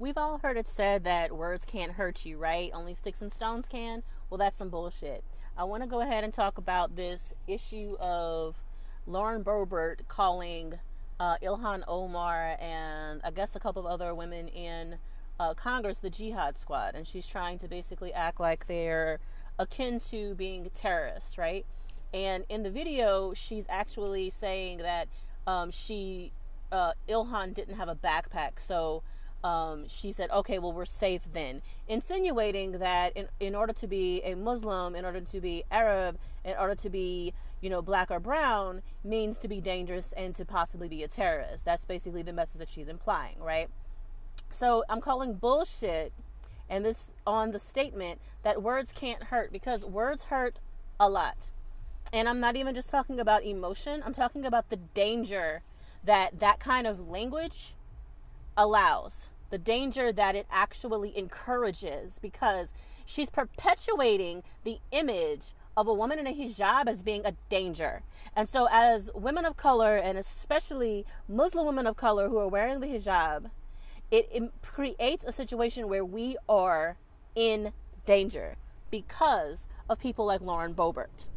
we've all heard it said that words can't hurt you, right? Only sticks and stones can. Well, that's some bullshit. I want to go ahead and talk about this issue of Lauren Boebert calling uh, Ilhan Omar and I guess a couple of other women in uh, Congress the Jihad Squad, and she's trying to basically act like they're akin to being terrorists, right? And in the video, she's actually saying that um, she uh, Ilhan didn't have a backpack, so um, she said, okay, well, we're safe then, insinuating that in, in order to be a Muslim, in order to be Arab, in order to be, you know, black or brown, means to be dangerous and to possibly be a terrorist. That's basically the message that she's implying, right? So I'm calling bullshit and this on the statement that words can't hurt because words hurt a lot. And I'm not even just talking about emotion, I'm talking about the danger that that kind of language allows, the danger that it actually encourages, because she's perpetuating the image of a woman in a hijab as being a danger. And so, as women of color, and especially Muslim women of color who are wearing the hijab, it, it creates a situation where we are in danger because of people like Lauren Boebert.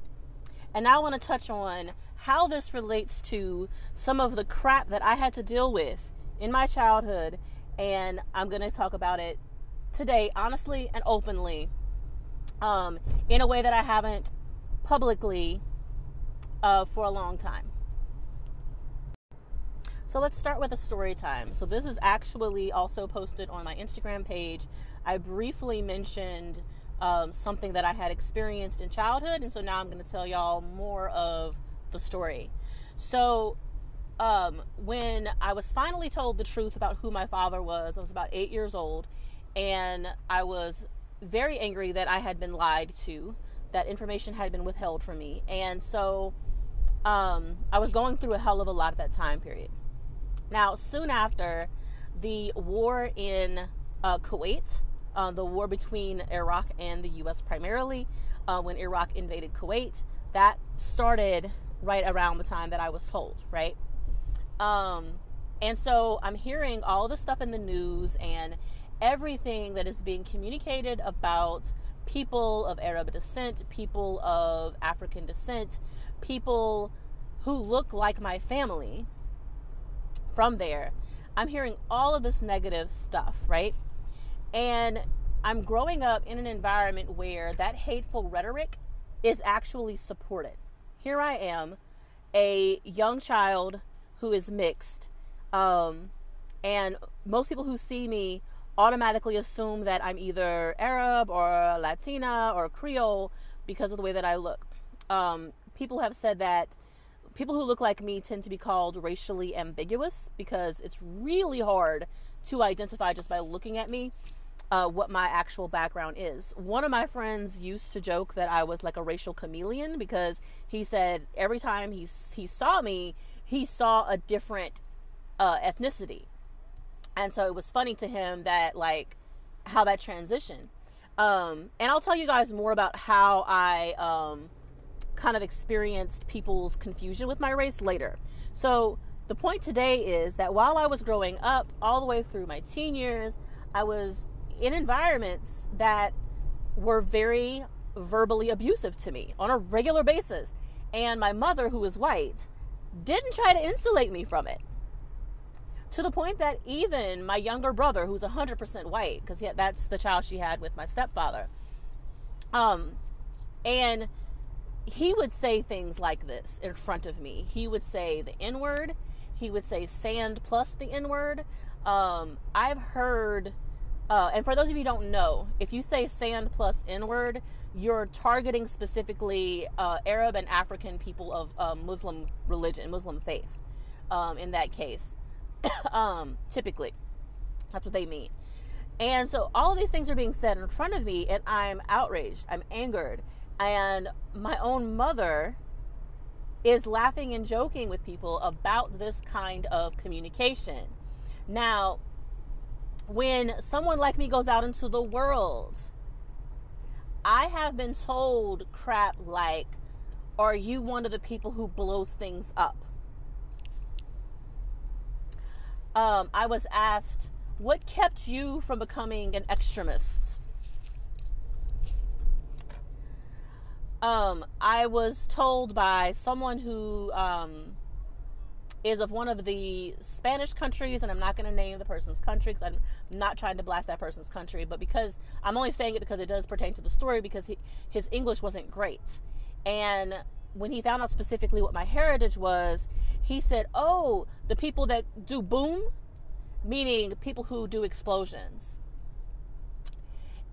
And now I want to touch on how this relates to some of the crap that I had to deal with in my childhood. And I'm going to talk about it today, honestly and openly, um, in a way that I haven't publicly uh, for a long time. So let's start with a story time. So this is actually also posted on my Instagram page. I briefly mentioned um, something that I had experienced in childhood, and so now I'm going to tell y'all more of the story. So um, when I was finally told the truth about who my father was, I was about eight years old, and I was very angry that I had been lied to, that information had been withheld from me, and so um, I was going through a hell of a lot at that time period. Now, soon after the war in uh, Kuwait, uh, the war between Iraq and the U.S. primarily, uh, when Iraq invaded Kuwait, that started right around the time that I was told, right? Um, and so I'm hearing all the stuff in the news and everything that is being communicated about people of Arab descent, people of African descent, people who look like my family, from there, I'm hearing all of this negative stuff, right? And I'm growing up in an environment where that hateful rhetoric is actually supported. Here I am, a young child who is mixed. Um, and most people who see me automatically assume that I'm either Arab or Latina or Creole because of the way that I look. Um, people have said that people who look like me tend to be called racially ambiguous because it's really hard to identify just by looking at me uh, what my actual background is. One of my friends used to joke that I was like a racial chameleon because he said every time he he saw me, he saw a different uh, ethnicity, and so it was funny to him that like how that transition. Um, and I'll tell you guys more about how I um, kind of experienced people's confusion with my race later. So the point today is that while I was growing up, all the way through my teen years, I was in environments that were very verbally abusive to me on a regular basis. And my mother, who is white, didn't try to insulate me from it. To the point that even my younger brother, who's 100% white, because that's the child she had with my stepfather, um, and he would say things like this in front of me. He would say the N word. He would say sand plus the N word. Um, I've heard, uh, and for those of you who don't know, if you say sand plus N word, you're targeting specifically uh, Arab and African people of uh, Muslim religion, Muslim faith. Um, in that case, um, typically, that's what they mean. And so all of these things are being said in front of me, and I'm outraged. I'm angered and my own mother is laughing and joking with people about this kind of communication. Now, when someone like me goes out into the world, I have been told crap like, Are you one of the people who blows things up? Um, I was asked, what kept you from becoming an extremist? Um, I was told by someone who um, is of one of the Spanish countries, and I'm not going to name the person's country because I'm not trying to blast that person's country, but because I'm only saying it because it does pertain to the story because he, his English wasn't great. And when he found out specifically what my heritage was, he said, Oh, the people that do boom, meaning people who do explosions.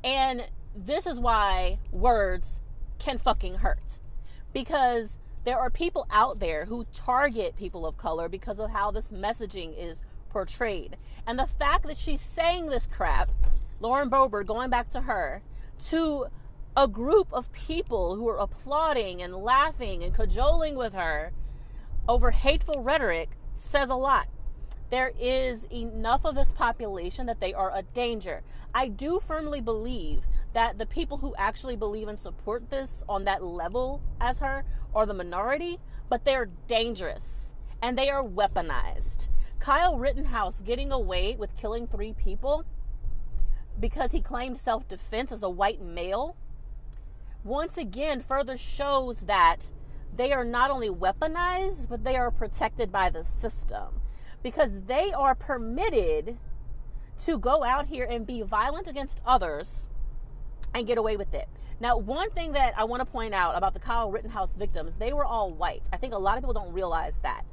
And this is why words can fucking hurt. Because there are people out there who target people of color because of how this messaging is portrayed. And the fact that she's saying this crap, Lauren Boebert, going back to her, to a group of people who are applauding and laughing and cajoling with her over hateful rhetoric says a lot. There is enough of this population that they are a danger. I do firmly believe that the people who actually believe and support this on that level as her are the minority, but they're dangerous and they are weaponized. Kyle Rittenhouse getting away with killing three people because he claimed self defense as a white male once again further shows that they are not only weaponized, but they are protected by the system because they are permitted to go out here and be violent against others and get away with it. Now, one thing that I want to point out about the Kyle Rittenhouse victims, they were all white. I think a lot of people don't realize that.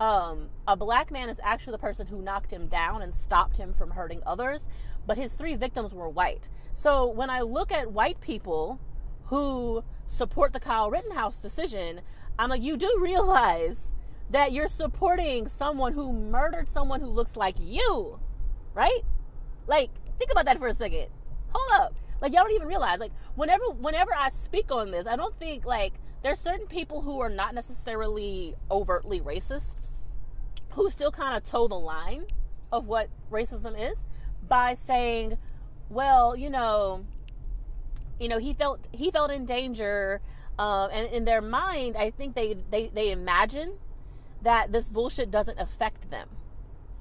Um, a black man is actually the person who knocked him down and stopped him from hurting others, but his three victims were white. So when I look at white people who support the Kyle Rittenhouse decision, I'm like, you do realize that you're supporting someone who murdered someone who looks like you, right? Like, think about that for a second. Hold up. Like y'all don't even realize. Like whenever whenever I speak on this, I don't think like there's certain people who are not necessarily overtly racist who still kind of toe the line of what racism is by saying, well, you know, you know, he felt he felt in danger, uh, and in their mind, I think they they they imagine that this bullshit doesn't affect them,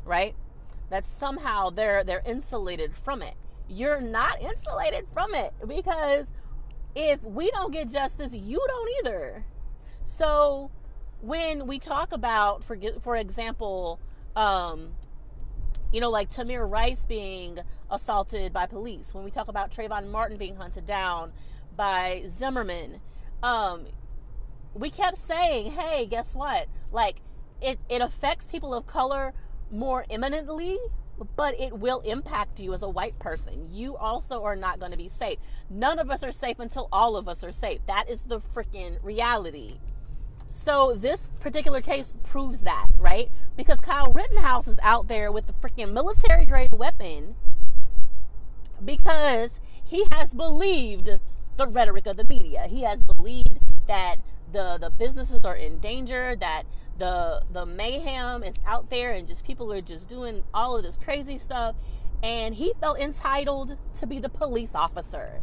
right? That somehow they're they're insulated from it you're not insulated from it because if we don't get justice, you don't either. So when we talk about, for for example, um, you know, like Tamir Rice being assaulted by police, when we talk about Trayvon Martin being hunted down by Zimmerman, um, we kept saying, hey, guess what? Like, it, it affects people of color more imminently but it will impact you as a white person. You also are not going to be safe. None of us are safe until all of us are safe. That is the freaking reality. So this particular case proves that, right? Because Kyle Rittenhouse is out there with the freaking military grade weapon because he has believed the rhetoric of the media. He has believed that the the businesses are in danger, that the the mayhem is out there and just people are just doing all of this crazy stuff and he felt entitled to be the police officer.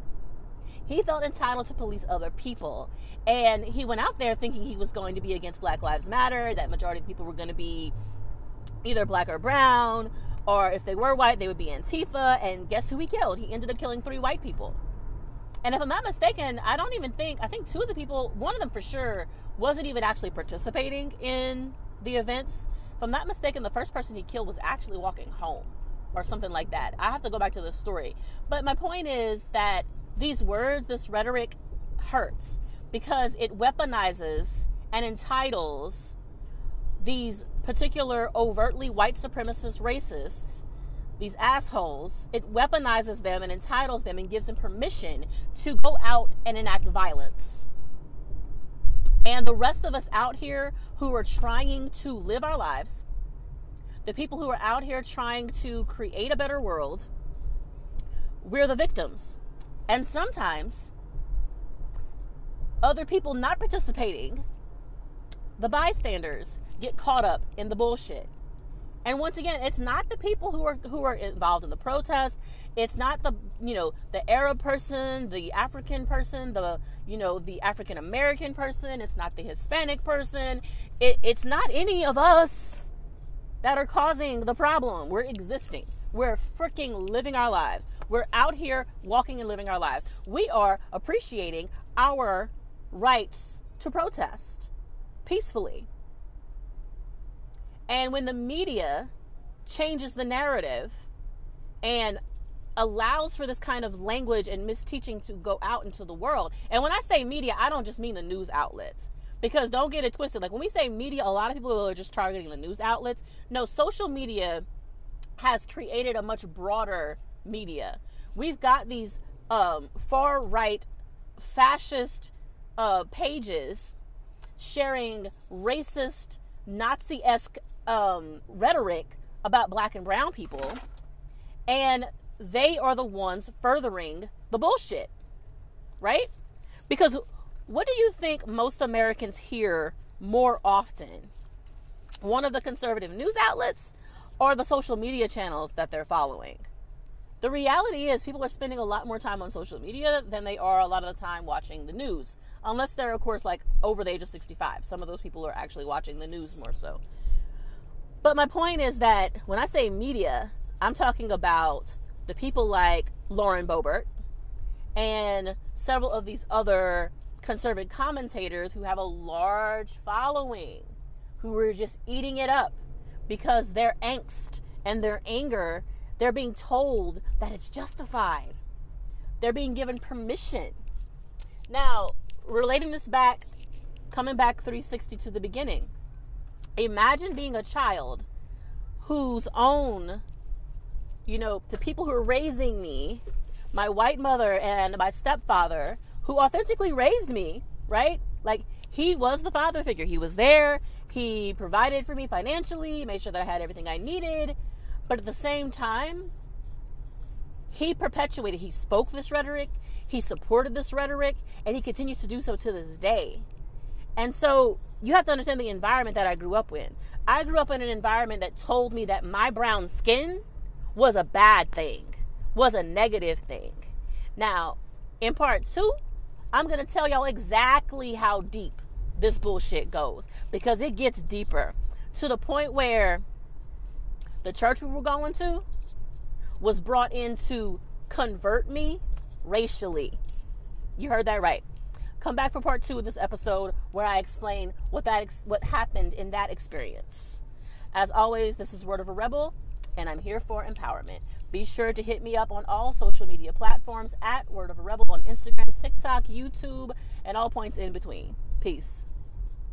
He felt entitled to police other people. And he went out there thinking he was going to be against Black Lives Matter, that majority of people were going to be either black or brown, or if they were white, they would be Antifa. And guess who he killed? He ended up killing three white people. And if I'm not mistaken, I don't even think, I think two of the people, one of them for sure, wasn't even actually participating in the events. If I'm not mistaken, the first person he killed was actually walking home or something like that. I have to go back to the story. But my point is that these words, this rhetoric hurts because it weaponizes and entitles these particular overtly white supremacist racists these assholes, it weaponizes them and entitles them and gives them permission to go out and enact violence. And the rest of us out here who are trying to live our lives, the people who are out here trying to create a better world, we're the victims. And sometimes other people not participating, the bystanders, get caught up in the bullshit. And once again, it's not the people who are who are involved in the protest. It's not the you know the Arab person, the African person, the you know the African American person. It's not the Hispanic person. It, it's not any of us that are causing the problem. We're existing. We're freaking living our lives. We're out here walking and living our lives. We are appreciating our rights to protest peacefully. And when the media changes the narrative and allows for this kind of language and misteaching to go out into the world. And when I say media, I don't just mean the news outlets. Because don't get it twisted. Like when we say media, a lot of people are just targeting the news outlets. No, social media has created a much broader media. We've got these um, far right fascist uh, pages sharing racist, Nazi esque um, rhetoric about black and brown people. And they are the ones furthering the bullshit, right? Because what do you think most Americans hear more often? One of the conservative news outlets or the social media channels that they're following? The reality is, people are spending a lot more time on social media than they are a lot of the time watching the news. Unless they're, of course, like over the age of 65. Some of those people are actually watching the news more so. But my point is that when I say media, I'm talking about the people like Lauren Boebert and several of these other conservative commentators who have a large following who are just eating it up because their angst and their anger, they're being told that it's justified. They're being given permission. Now, relating this back, coming back 360 to the beginning, imagine being a child whose own you know, the people who are raising me, my white mother and my stepfather, who authentically raised me, right? Like he was the father figure. He was there. He provided for me financially, made sure that I had everything I needed. But at the same time, he perpetuated, he spoke this rhetoric, he supported this rhetoric, and he continues to do so to this day. And so you have to understand the environment that I grew up in. I grew up in an environment that told me that my brown skin was a bad thing, was a negative thing. Now, in part two, I'm going to tell y'all exactly how deep this bullshit goes because it gets deeper to the point where the church we were going to was brought in to convert me racially. You heard that right. Come back for part two of this episode where I explain what that ex- what happened in that experience. As always, this is Word of a Rebel and I'm here for empowerment. Be sure to hit me up on all social media platforms at Word of a Rebel on Instagram, TikTok, YouTube, and all points in between. Peace.